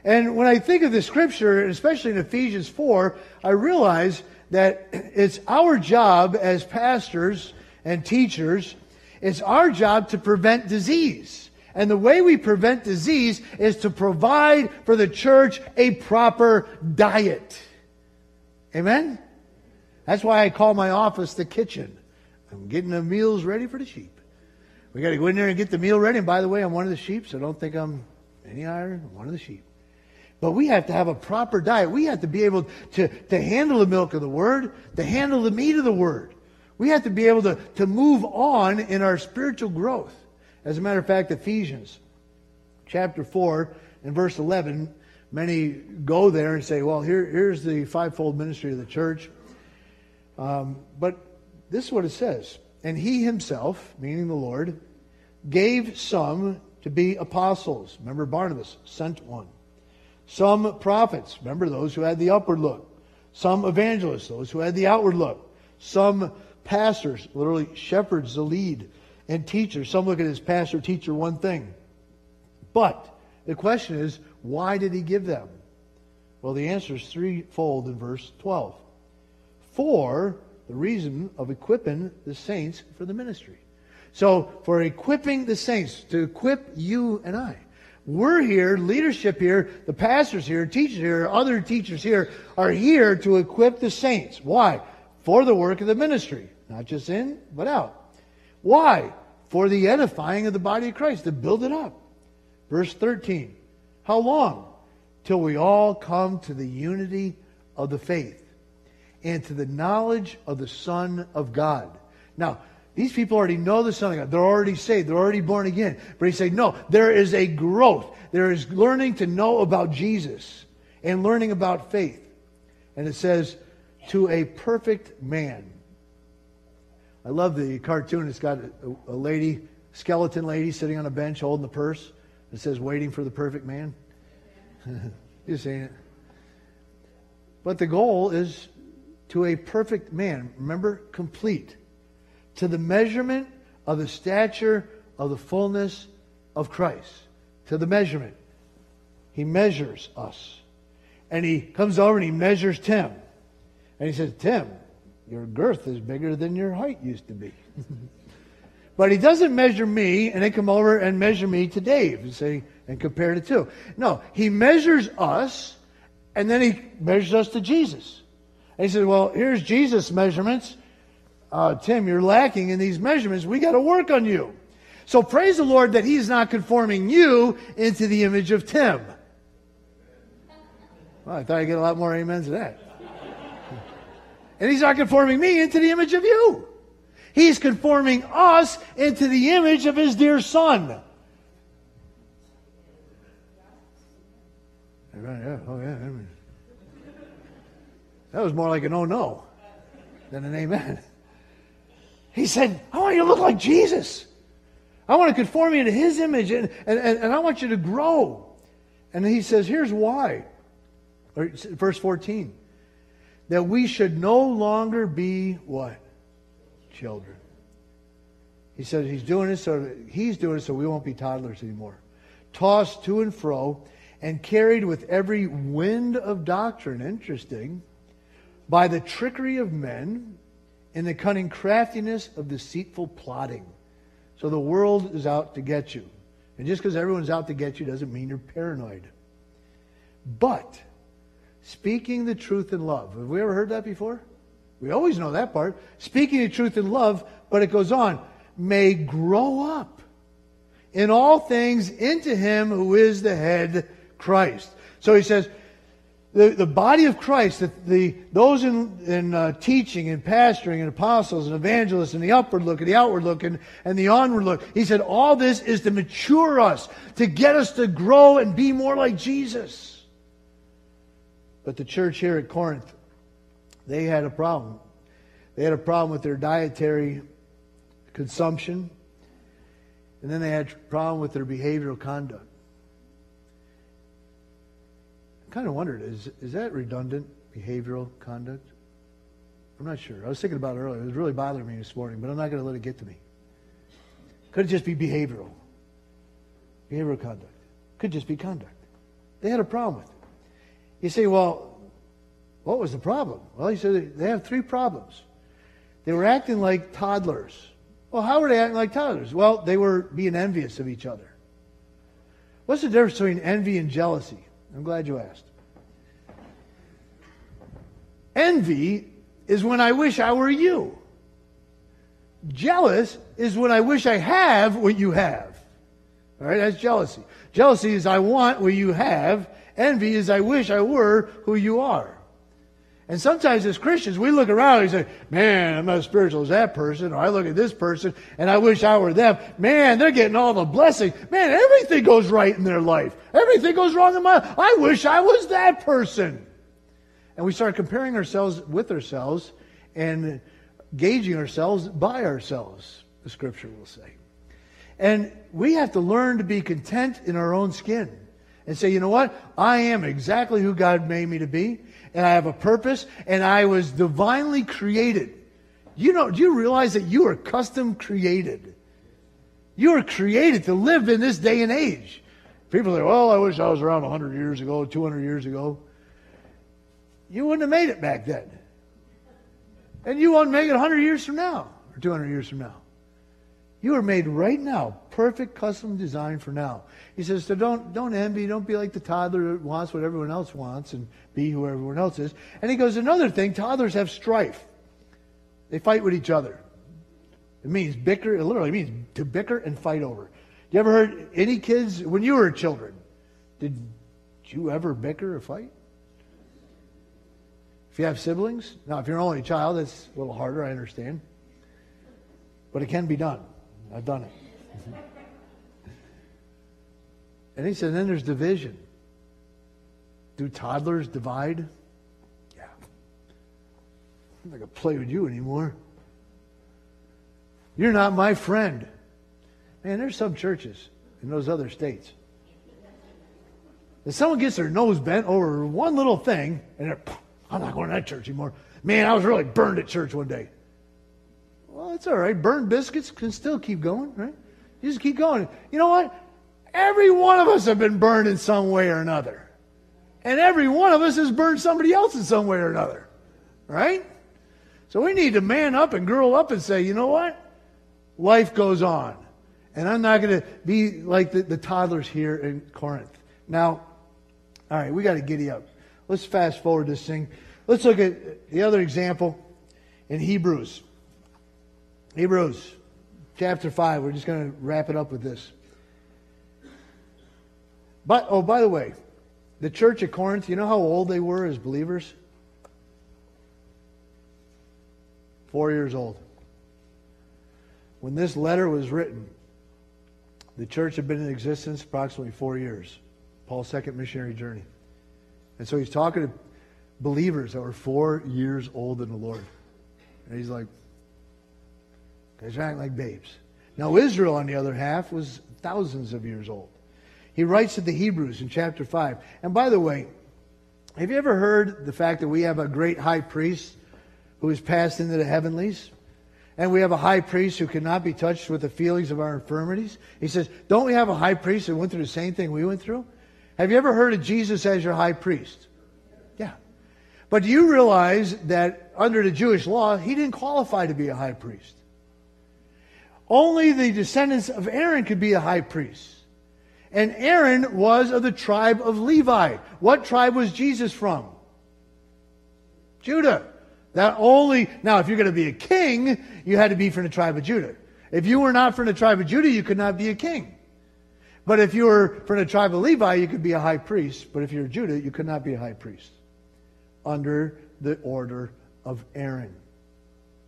S1: And when I think of the scripture, especially in Ephesians 4, I realize that <clears throat> it's our job as pastors and teachers, it's our job to prevent disease. And the way we prevent disease is to provide for the church a proper diet. Amen? That's why I call my office the kitchen. I'm getting the meals ready for the sheep. We got to go in there and get the meal ready. And by the way, I'm one of the sheep, so don't think I'm any higher. One of the sheep. But we have to have a proper diet. We have to be able to, to handle the milk of the Word, to handle the meat of the Word. We have to be able to, to move on in our spiritual growth. As a matter of fact, Ephesians chapter 4 and verse 11, many go there and say, well, here, here's the fivefold ministry of the church. Um, but this is what it says. And he himself, meaning the Lord, gave some to be apostles. Remember Barnabas, sent one. Some prophets. Remember those who had the upward look. Some evangelists, those who had the outward look. Some pastors, literally shepherds, the lead, and teachers. Some look at his pastor, teacher, one thing. But the question is, why did he give them? Well, the answer is threefold in verse 12. For the reason of equipping the saints for the ministry. So, for equipping the saints, to equip you and I. We're here, leadership here, the pastors here, teachers here, other teachers here are here to equip the saints. Why? For the work of the ministry. Not just in, but out. Why? For the edifying of the body of Christ, to build it up. Verse 13. How long? Till we all come to the unity of the faith and to the knowledge of the Son of God. Now, these people already know the Son of God. They're already saved. They're already born again. But he said, no, there is a growth. There is learning to know about Jesus and learning about faith. And it says, to a perfect man. I love the cartoon. It's got a, a lady, skeleton lady, sitting on a bench holding the purse. It says waiting for the perfect man. <laughs> Just saying it. But the goal is to a perfect man. Remember, complete. To the measurement of the stature of the fullness of Christ. To the measurement. He measures us. And he comes over and he measures Tim. And he says, Tim, your girth is bigger than your height used to be. <laughs> but he doesn't measure me and then come over and measure me to Dave and say, and compare the two. No, he measures us and then he measures us to Jesus. And he said, Well, here's Jesus' measurements. Uh, Tim, you're lacking in these measurements. We got to work on you. So praise the Lord that he's not conforming you into the image of Tim. Well, I thought I'd get a lot more amens to that. and he's not conforming me into the image of you. He's conforming us into the image of his dear son. Yeah, oh yeah. That was more like an oh no than an amen. He said, I want you to look like Jesus. I want to conform you to his image and, and, and I want you to grow. And he says, here's why. Verse 14. That we should no longer be what? Children. He says he's doing this so he's doing it so we won't be toddlers anymore. Tossed to and fro and carried with every wind of doctrine, interesting, by the trickery of men and the cunning craftiness of deceitful plotting. So the world is out to get you. And just because everyone's out to get you doesn't mean you're paranoid. But speaking the truth in love. Have we ever heard that before? We always know that part. Speaking the truth in love, but it goes on, may grow up in all things into him who is the head, Christ. So he says, the, the body of Christ, the, the those in, in uh, teaching and pastoring and apostles and evangelists and the upward look and the outward look and, and the onward look, he said all this is to mature us, to get us to grow and be more like Jesus. But the church here at Corinth, they had a problem. They had a problem with their dietary consumption, and then they had a problem with their behavioral conduct. Kind of wondered is, is that redundant behavioral conduct? I'm not sure. I was thinking about it earlier. It was really bothering me this morning, but I'm not going to let it get to me. Could it just be behavioral? Behavioral conduct. Could just be conduct. They had a problem with it. You say, well, what was the problem? Well, he said they have three problems. They were acting like toddlers. Well, how were they acting like toddlers? Well, they were being envious of each other. What's the difference between envy and jealousy? I'm glad you asked. Envy is when I wish I were you. Jealous is when I wish I have what you have. All right, that's jealousy. Jealousy is I want what you have. Envy is I wish I were who you are. And sometimes as Christians, we look around and say, man, I'm not as spiritual as that person. Or I look at this person and I wish I were them. Man, they're getting all the blessings. Man, everything goes right in their life. Everything goes wrong in my life. I wish I was that person. And we start comparing ourselves with ourselves and gauging ourselves by ourselves, the scripture will say. And we have to learn to be content in our own skin and say, you know what? I am exactly who God made me to be and I have a purpose, and I was divinely created. You know, do you realize that you are custom created? You are created to live in this day and age. People say, well, I wish I was around 100 years ago, 200 years ago. You wouldn't have made it back then. And you won't make it 100 years from now or 200 years from now. You are made right now, perfect custom design for now. He says, so don't, don't envy, don't be like the toddler that wants what everyone else wants and be who everyone else is. And he goes, another thing, toddlers have strife. They fight with each other. It means bicker, it literally means to bicker and fight over. You ever heard any kids, when you were children, did you ever bicker or fight? If you have siblings, now if you're an only child, it's a little harder, I understand. But it can be done. I've done it. <laughs> and he said, then there's division. Do toddlers divide? Yeah. I'm not going to play with you anymore. You're not my friend. Man, there's some churches in those other states. If someone gets their nose bent over one little thing, and they're, I'm not going to that church anymore. Man, I was really burned at church one day. Well, it's all right. Burned biscuits can still keep going, right? You just keep going. You know what? Every one of us have been burned in some way or another. And every one of us has burned somebody else in some way or another. Right? So we need to man up and grow up and say, you know what? Life goes on. And I'm not going to be like the, the toddlers here in Corinth. Now, all right, we got to giddy up. Let's fast forward this thing. Let's look at the other example in Hebrews. Hebrews chapter 5. We're just going to wrap it up with this. But, oh, by the way, the church at Corinth, you know how old they were as believers? Four years old. When this letter was written, the church had been in existence approximately four years. Paul's second missionary journey. And so he's talking to believers that were four years old in the Lord. And he's like, guys are acting like babes. Now, Israel, on the other half, was thousands of years old. He writes to the Hebrews in chapter 5. And by the way, have you ever heard the fact that we have a great high priest who is passed into the heavenlies? And we have a high priest who cannot be touched with the feelings of our infirmities. He says, Don't we have a high priest who went through the same thing we went through? Have you ever heard of Jesus as your high priest? Yeah. But do you realize that under the Jewish law, he didn't qualify to be a high priest? Only the descendants of Aaron could be a high priest. And Aaron was of the tribe of Levi. What tribe was Jesus from? Judah. That only, now if you're going to be a king, you had to be from the tribe of Judah. If you were not from the tribe of Judah, you could not be a king. But if you were from the tribe of Levi, you could be a high priest. But if you're Judah, you could not be a high priest under the order of Aaron.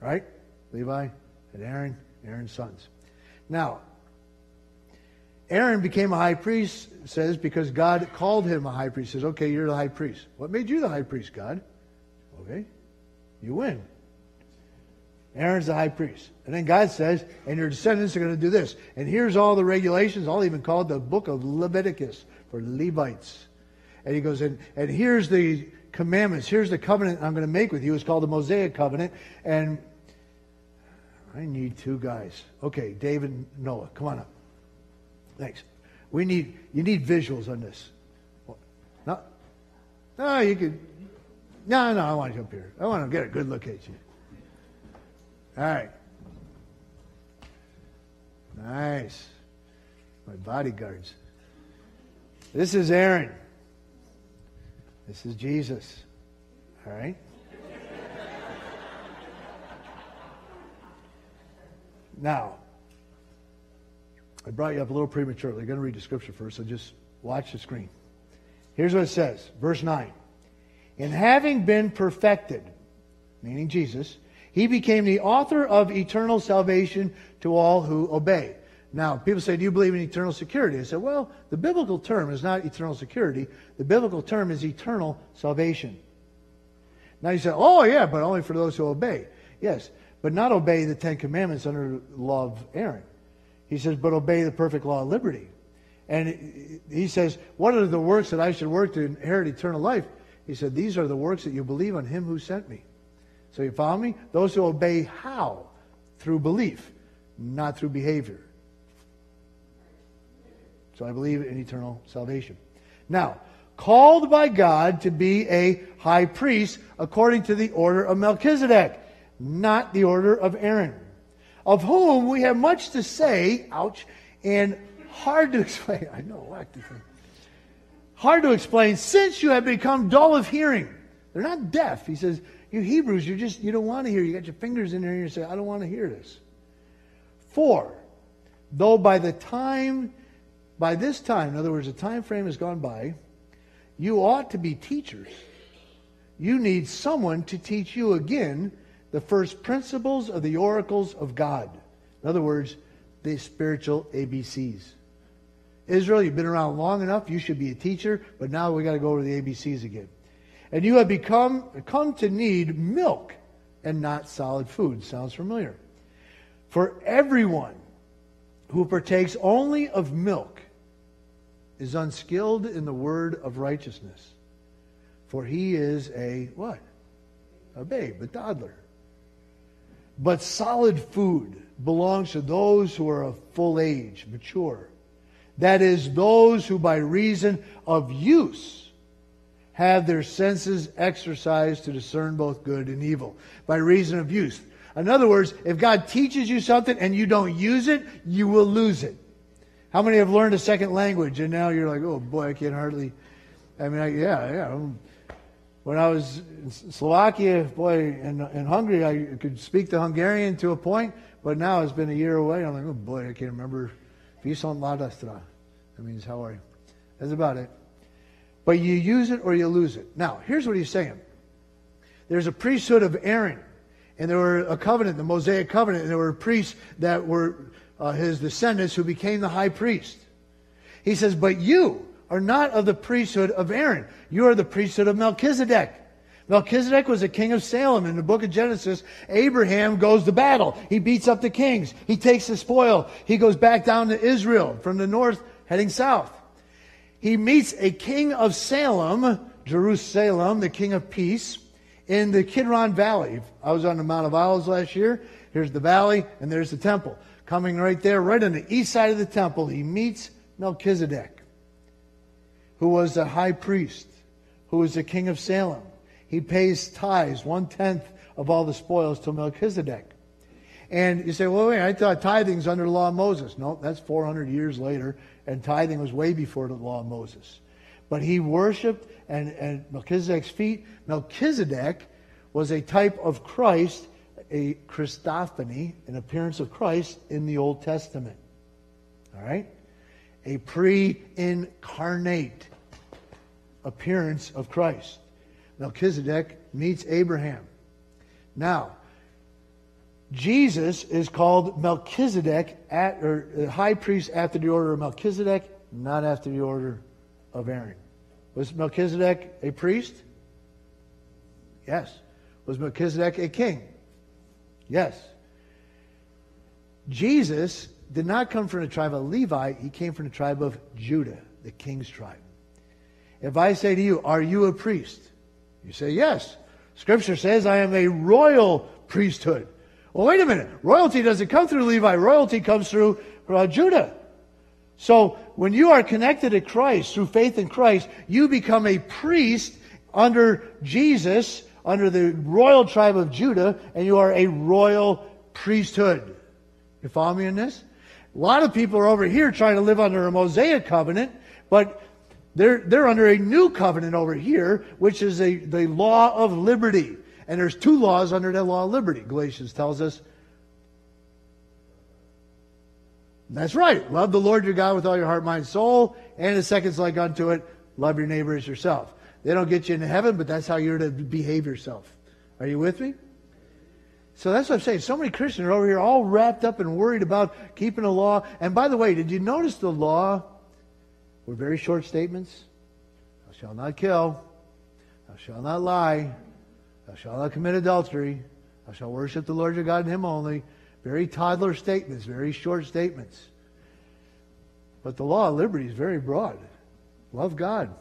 S1: Right? Levi and Aaron, Aaron's sons. Now, Aaron became a high priest, says, because God called him a high priest. Says, okay, you're the high priest. What made you the high priest, God? Okay, you win. Aaron's the high priest. And then God says, and your descendants are going to do this. And here's all the regulations. I'll even call it the book of Leviticus for Levites. And he goes, and, and here's the commandments. Here's the covenant I'm going to make with you. It's called the Mosaic covenant. And I need two guys. Okay, David Noah, come on up. Thanks. We need you need visuals on this. No, no, you could. No, no, I want you up here. I want to get a good look at you. All right. Nice. My bodyguards. This is Aaron. This is Jesus. All right? Now, I brought you up a little prematurely. I'm going to read the scripture first, so just watch the screen. Here's what it says, verse 9. In having been perfected, meaning Jesus, he became the author of eternal salvation to all who obey. Now, people say, Do you believe in eternal security? I said, Well, the biblical term is not eternal security. The biblical term is eternal salvation. Now you say, Oh, yeah, but only for those who obey. Yes, but not obey the Ten Commandments under of Aaron. He says, but obey the perfect law of liberty. And he says, what are the works that I should work to inherit eternal life? He said, these are the works that you believe on him who sent me. So you follow me? Those who obey how? Through belief, not through behavior. So I believe in eternal salvation. Now, called by God to be a high priest according to the order of Melchizedek, not the order of Aaron of whom we have much to say, ouch, and hard to explain. <laughs> I know, what to think. Hard to explain since you have become dull of hearing. They're not deaf. He says, you Hebrews, you just, you don't want to hear. You got your fingers in there and you say, I don't want to hear this. For, though by the time, by this time, in other words, the time frame has gone by, you ought to be teachers. You need someone to teach you again the first principles of the oracles of God. In other words, the spiritual ABCs. Israel, you've been around long enough. You should be a teacher, but now we got to go over the ABCs again. And you have become come to need milk and not solid food. Sounds familiar. For everyone who partakes only of milk is unskilled in the word of righteousness, for he is a what? A babe, a toddler. But solid food belongs to those who are of full age, mature. That is, those who by reason of use have their senses exercised to discern both good and evil. By reason of use. In other words, if God teaches you something and you don't use it, you will lose it. How many have learned a second language and now you're like, oh boy, I can hardly. I mean, I, yeah, yeah. When I was in Slovakia, boy, in, in Hungary, I could speak the Hungarian to a point, but now it's been a year away. I'm like, oh boy, I can't remember. Vison ladastra. That means how are you? That's about it. But you use it or you lose it. Now, here's what he's saying. There's a priesthood of Aaron, and there were a covenant, the Mosaic covenant, and there were priests that were uh, his descendants who became the high priest. He says, But you are not of the priesthood of Aaron. You are the priesthood of Melchizedek. Melchizedek was a king of Salem. In the book of Genesis, Abraham goes to battle. He beats up the kings. He takes the spoil. He goes back down to Israel from the north, heading south. He meets a king of Salem, Jerusalem, the king of peace, in the Kidron Valley. I was on the Mount of Olives last year. Here's the valley, and there's the temple. Coming right there, right on the east side of the temple, he meets Melchizedek, who was a high priest, who was the king of Salem. He pays tithes, one tenth of all the spoils to Melchizedek. And you say, well, wait, I thought tithing's under the law of Moses. No, that's 400 years later, and tithing was way before the law of Moses. But he worshiped and, and Melchizedek's feet. Melchizedek was a type of Christ a Christophany, an appearance of Christ in the Old Testament. All right? A pre incarnate appearance of Christ. Melchizedek meets Abraham. Now, Jesus is called Melchizedek, at, or uh, high priest after the order of Melchizedek, not after the order of Aaron. Was Melchizedek a priest? Yes. Was Melchizedek a king? Yes. Jesus did not come from the tribe of Levi, he came from the tribe of Judah, the king's tribe. If I say to you, Are you a priest? You say, Yes. Scripture says, I am a royal priesthood. Well, wait a minute. Royalty doesn't come through Levi, royalty comes through uh, Judah. So when you are connected to Christ through faith in Christ, you become a priest under Jesus under the royal tribe of Judah, and you are a royal priesthood. You follow me in this? A lot of people are over here trying to live under a Mosaic covenant, but they're, they're under a new covenant over here, which is a, the law of liberty. And there's two laws under that law of liberty. Galatians tells us. That's right. Love the Lord your God with all your heart, mind, soul. And the second's like unto it, love your neighbor as yourself. They don't get you into heaven, but that's how you're to behave yourself. Are you with me? So that's what I'm saying. So many Christians are over here all wrapped up and worried about keeping the law. And by the way, did you notice the law were very short statements? Thou shalt not kill. Thou shalt not lie. Thou shalt not commit adultery. Thou shalt worship the Lord your God and Him only. Very toddler statements, very short statements. But the law of liberty is very broad. Love God.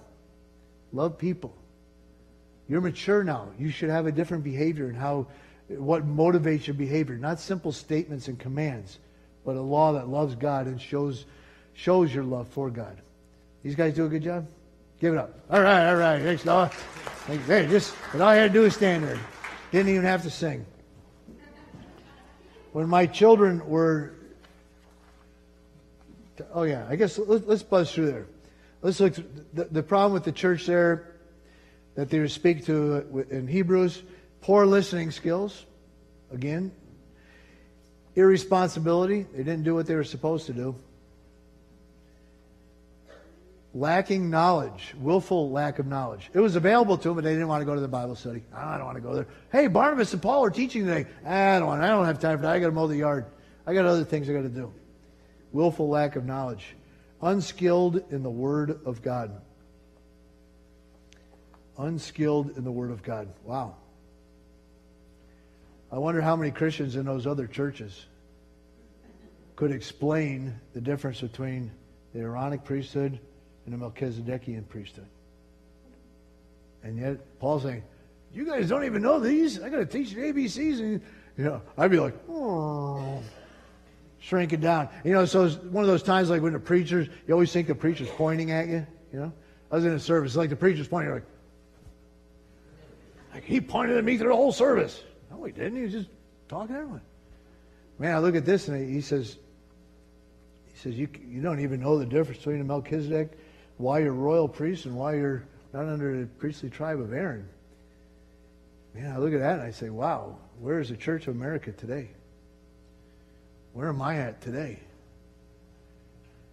S1: Love people. You're mature now. You should have a different behavior and how what motivates your behavior. Not simple statements and commands, but a law that loves God and shows shows your love for God. These guys do a good job? Give it up. All right, all right. Thanks, Noah. Hey, just what all I had to do is stand there. Didn't even have to sing. When my children were, oh yeah, I guess let's buzz through there. Let's look. The, the problem with the church there that they speak to uh, in Hebrews, poor listening skills. Again, irresponsibility. They didn't do what they were supposed to do. Lacking knowledge, willful lack of knowledge. It was available to them, but they didn't want to go to the Bible study. I don't want to go there. Hey, Barnabas and Paul are teaching today. I don't want. I don't have time for that. I got to mow the yard. I got other things I got to do. Willful lack of knowledge unskilled in the Word of God. Unskilled in the Word of God. Wow. I wonder how many Christians in those other churches could explain the difference between the Aaronic priesthood and the Melchizedekian priesthood. And yet, Paul's saying, You guys don't even know these? I got to teach you ABCs. And, you know, I'd be like, hmm. Oh, shrink it down. You know, so it's one of those times like when the preachers, you always think the preacher's pointing at you, you know? I was in a service, like the preacher's pointing, like, like he pointed at me through the whole service. No, he didn't. He was just talking to everyone. Man, I look at this and he says, he says, you, you don't even know the difference between a Melchizedek, why you're royal priest, and why you're not under the priestly tribe of Aaron. Man, I look at that and I say, wow, where is the Church of America today? Where am I at today?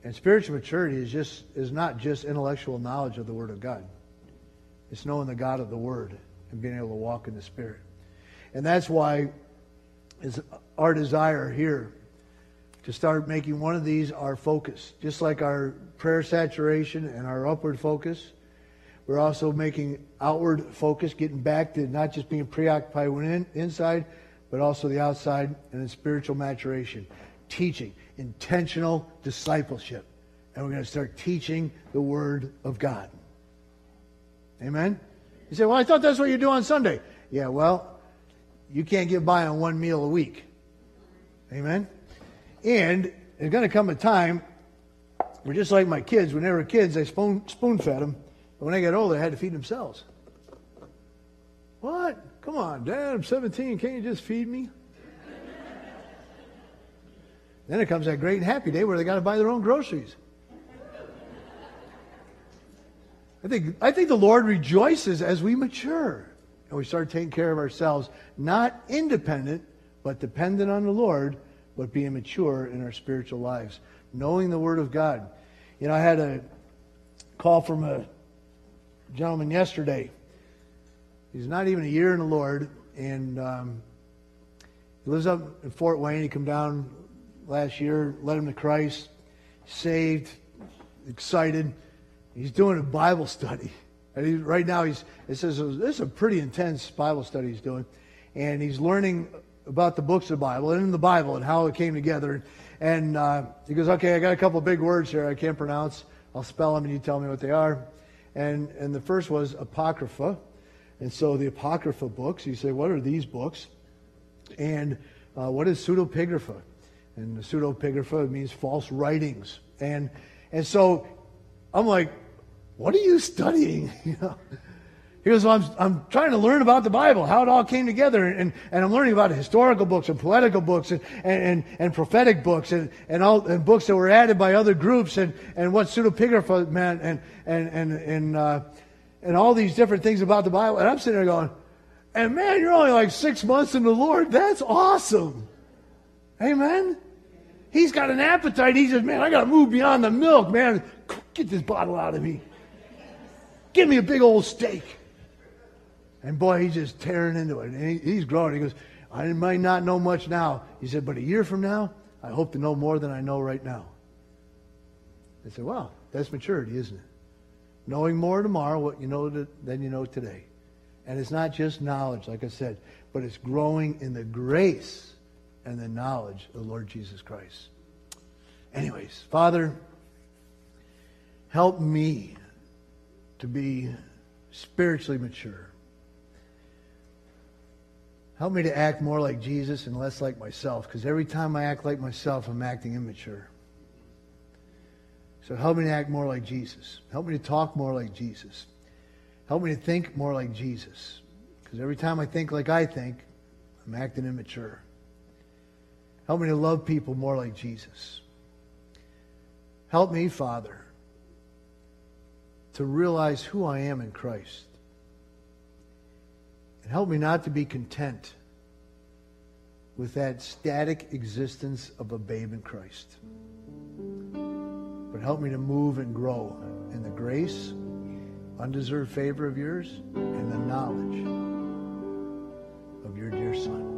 S1: And spiritual maturity is just is not just intellectual knowledge of the Word of God. It's knowing the God of the Word and being able to walk in the Spirit. And that's why is our desire here to start making one of these our focus. Just like our prayer saturation and our upward focus, we're also making outward focus, getting back to not just being preoccupied with in, inside, but also the outside and in spiritual maturation. Teaching, intentional discipleship. And we're going to start teaching the Word of God. Amen? You say, well, I thought that's what you do on Sunday. Yeah, well, you can't get by on one meal a week. Amen? And there's going to come a time where just like my kids, when they were kids, they spoon, spoon fed them. But when they got older, they had to feed themselves. What? Come on, Dad, I'm 17. Can't you just feed me? then it comes that great and happy day where they got to buy their own groceries. I think, I think the Lord rejoices as we mature and we start taking care of ourselves, not independent, but dependent on the Lord, but being mature in our spiritual lives, knowing the Word of God. You know, I had a call from a gentleman yesterday. He's not even a year in the Lord, and um, he lives up in Fort Wayne. He came down last year, led him to Christ, saved, excited. He's doing a Bible study. And he, right now, he's, it says this is a pretty intense Bible study he's doing. And he's learning about the books of the Bible and in the Bible and how it came together. And uh, he goes, okay, I got a couple big words here I can't pronounce. I'll spell them and you tell me what they are. And, and the first was Apocrypha. And so the Apocrypha books, you say, what are these books? And uh, what is pseudepigrapha? And pseudepigrapha means false writings. And, and so I'm like, what are you studying? <laughs> He goes, well, I'm, I'm trying to learn about the Bible, how it all came together. And, and I'm learning about historical books and poetical books and, and, and prophetic books and, and, all, and books that were added by other groups and, and what pseudepigrapha meant and, and, and, and, uh, and all these different things about the Bible. And I'm sitting there going, and man, you're only like six months in the Lord. That's awesome. Amen. He's got an appetite. He says, man, I got to move beyond the milk, man. Get this bottle out of me. Give me a big old steak. And boy, he's just tearing into it. And he, he's growing. He goes, I might not know much now. He said, but a year from now, I hope to know more than I know right now. I said, wow, that's maturity, isn't it? Knowing more tomorrow what you know than you know today. And it's not just knowledge, like I said, but it's growing in the grace and the knowledge of the Lord Jesus Christ. Anyways, Father, help me to be spiritually mature. Help me to act more like Jesus and less like myself, because every time I act like myself, I'm acting immature. So help me to act more like Jesus. Help me to talk more like Jesus. Help me to think more like Jesus. Because every time I think like I think, I'm acting immature. Help me to love people more like Jesus. Help me, Father, to realize who I am in Christ. And help me not to be content with that static existence of a babe in Christ. But help me to move and grow in the grace, undeserved favor of yours, and the knowledge of your dear Son.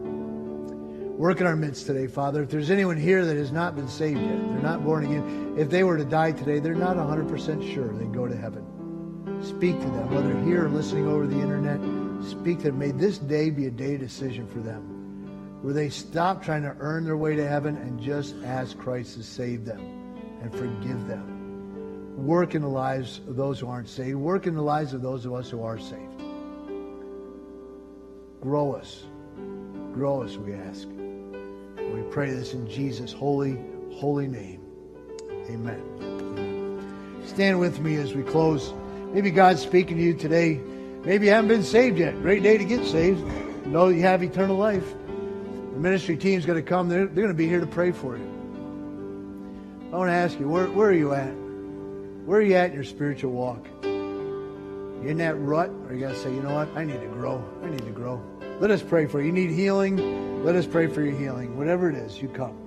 S1: Work in our midst today, Father. If there's anyone here that has not been saved yet, they're not born again, if they were to die today, they're not 100% sure they'd go to heaven. Speak to them, whether here or listening over the internet Speak to them. May this day be a day of decision for them where they stop trying to earn their way to heaven and just ask Christ to save them and forgive them. work in the lives of those who aren't saved. Work in the lives of those of us who are saved. Grow us. Grow us, we ask. We pray this in Jesus' holy, holy name. Amen. Stand with me as we close. Maybe God's speaking to you today. Maybe you haven't been saved yet. Great day to get saved. Know you have eternal life. The ministry team's going to come. They're, they're going to be here to pray for you. I want to ask you, where, where are you at? Where are you at in your spiritual walk? You in that rut? Or you got to say, you know what? I need to grow. I need to grow. Let us pray for you. You need healing? Let us pray for your healing. Whatever it is, you come.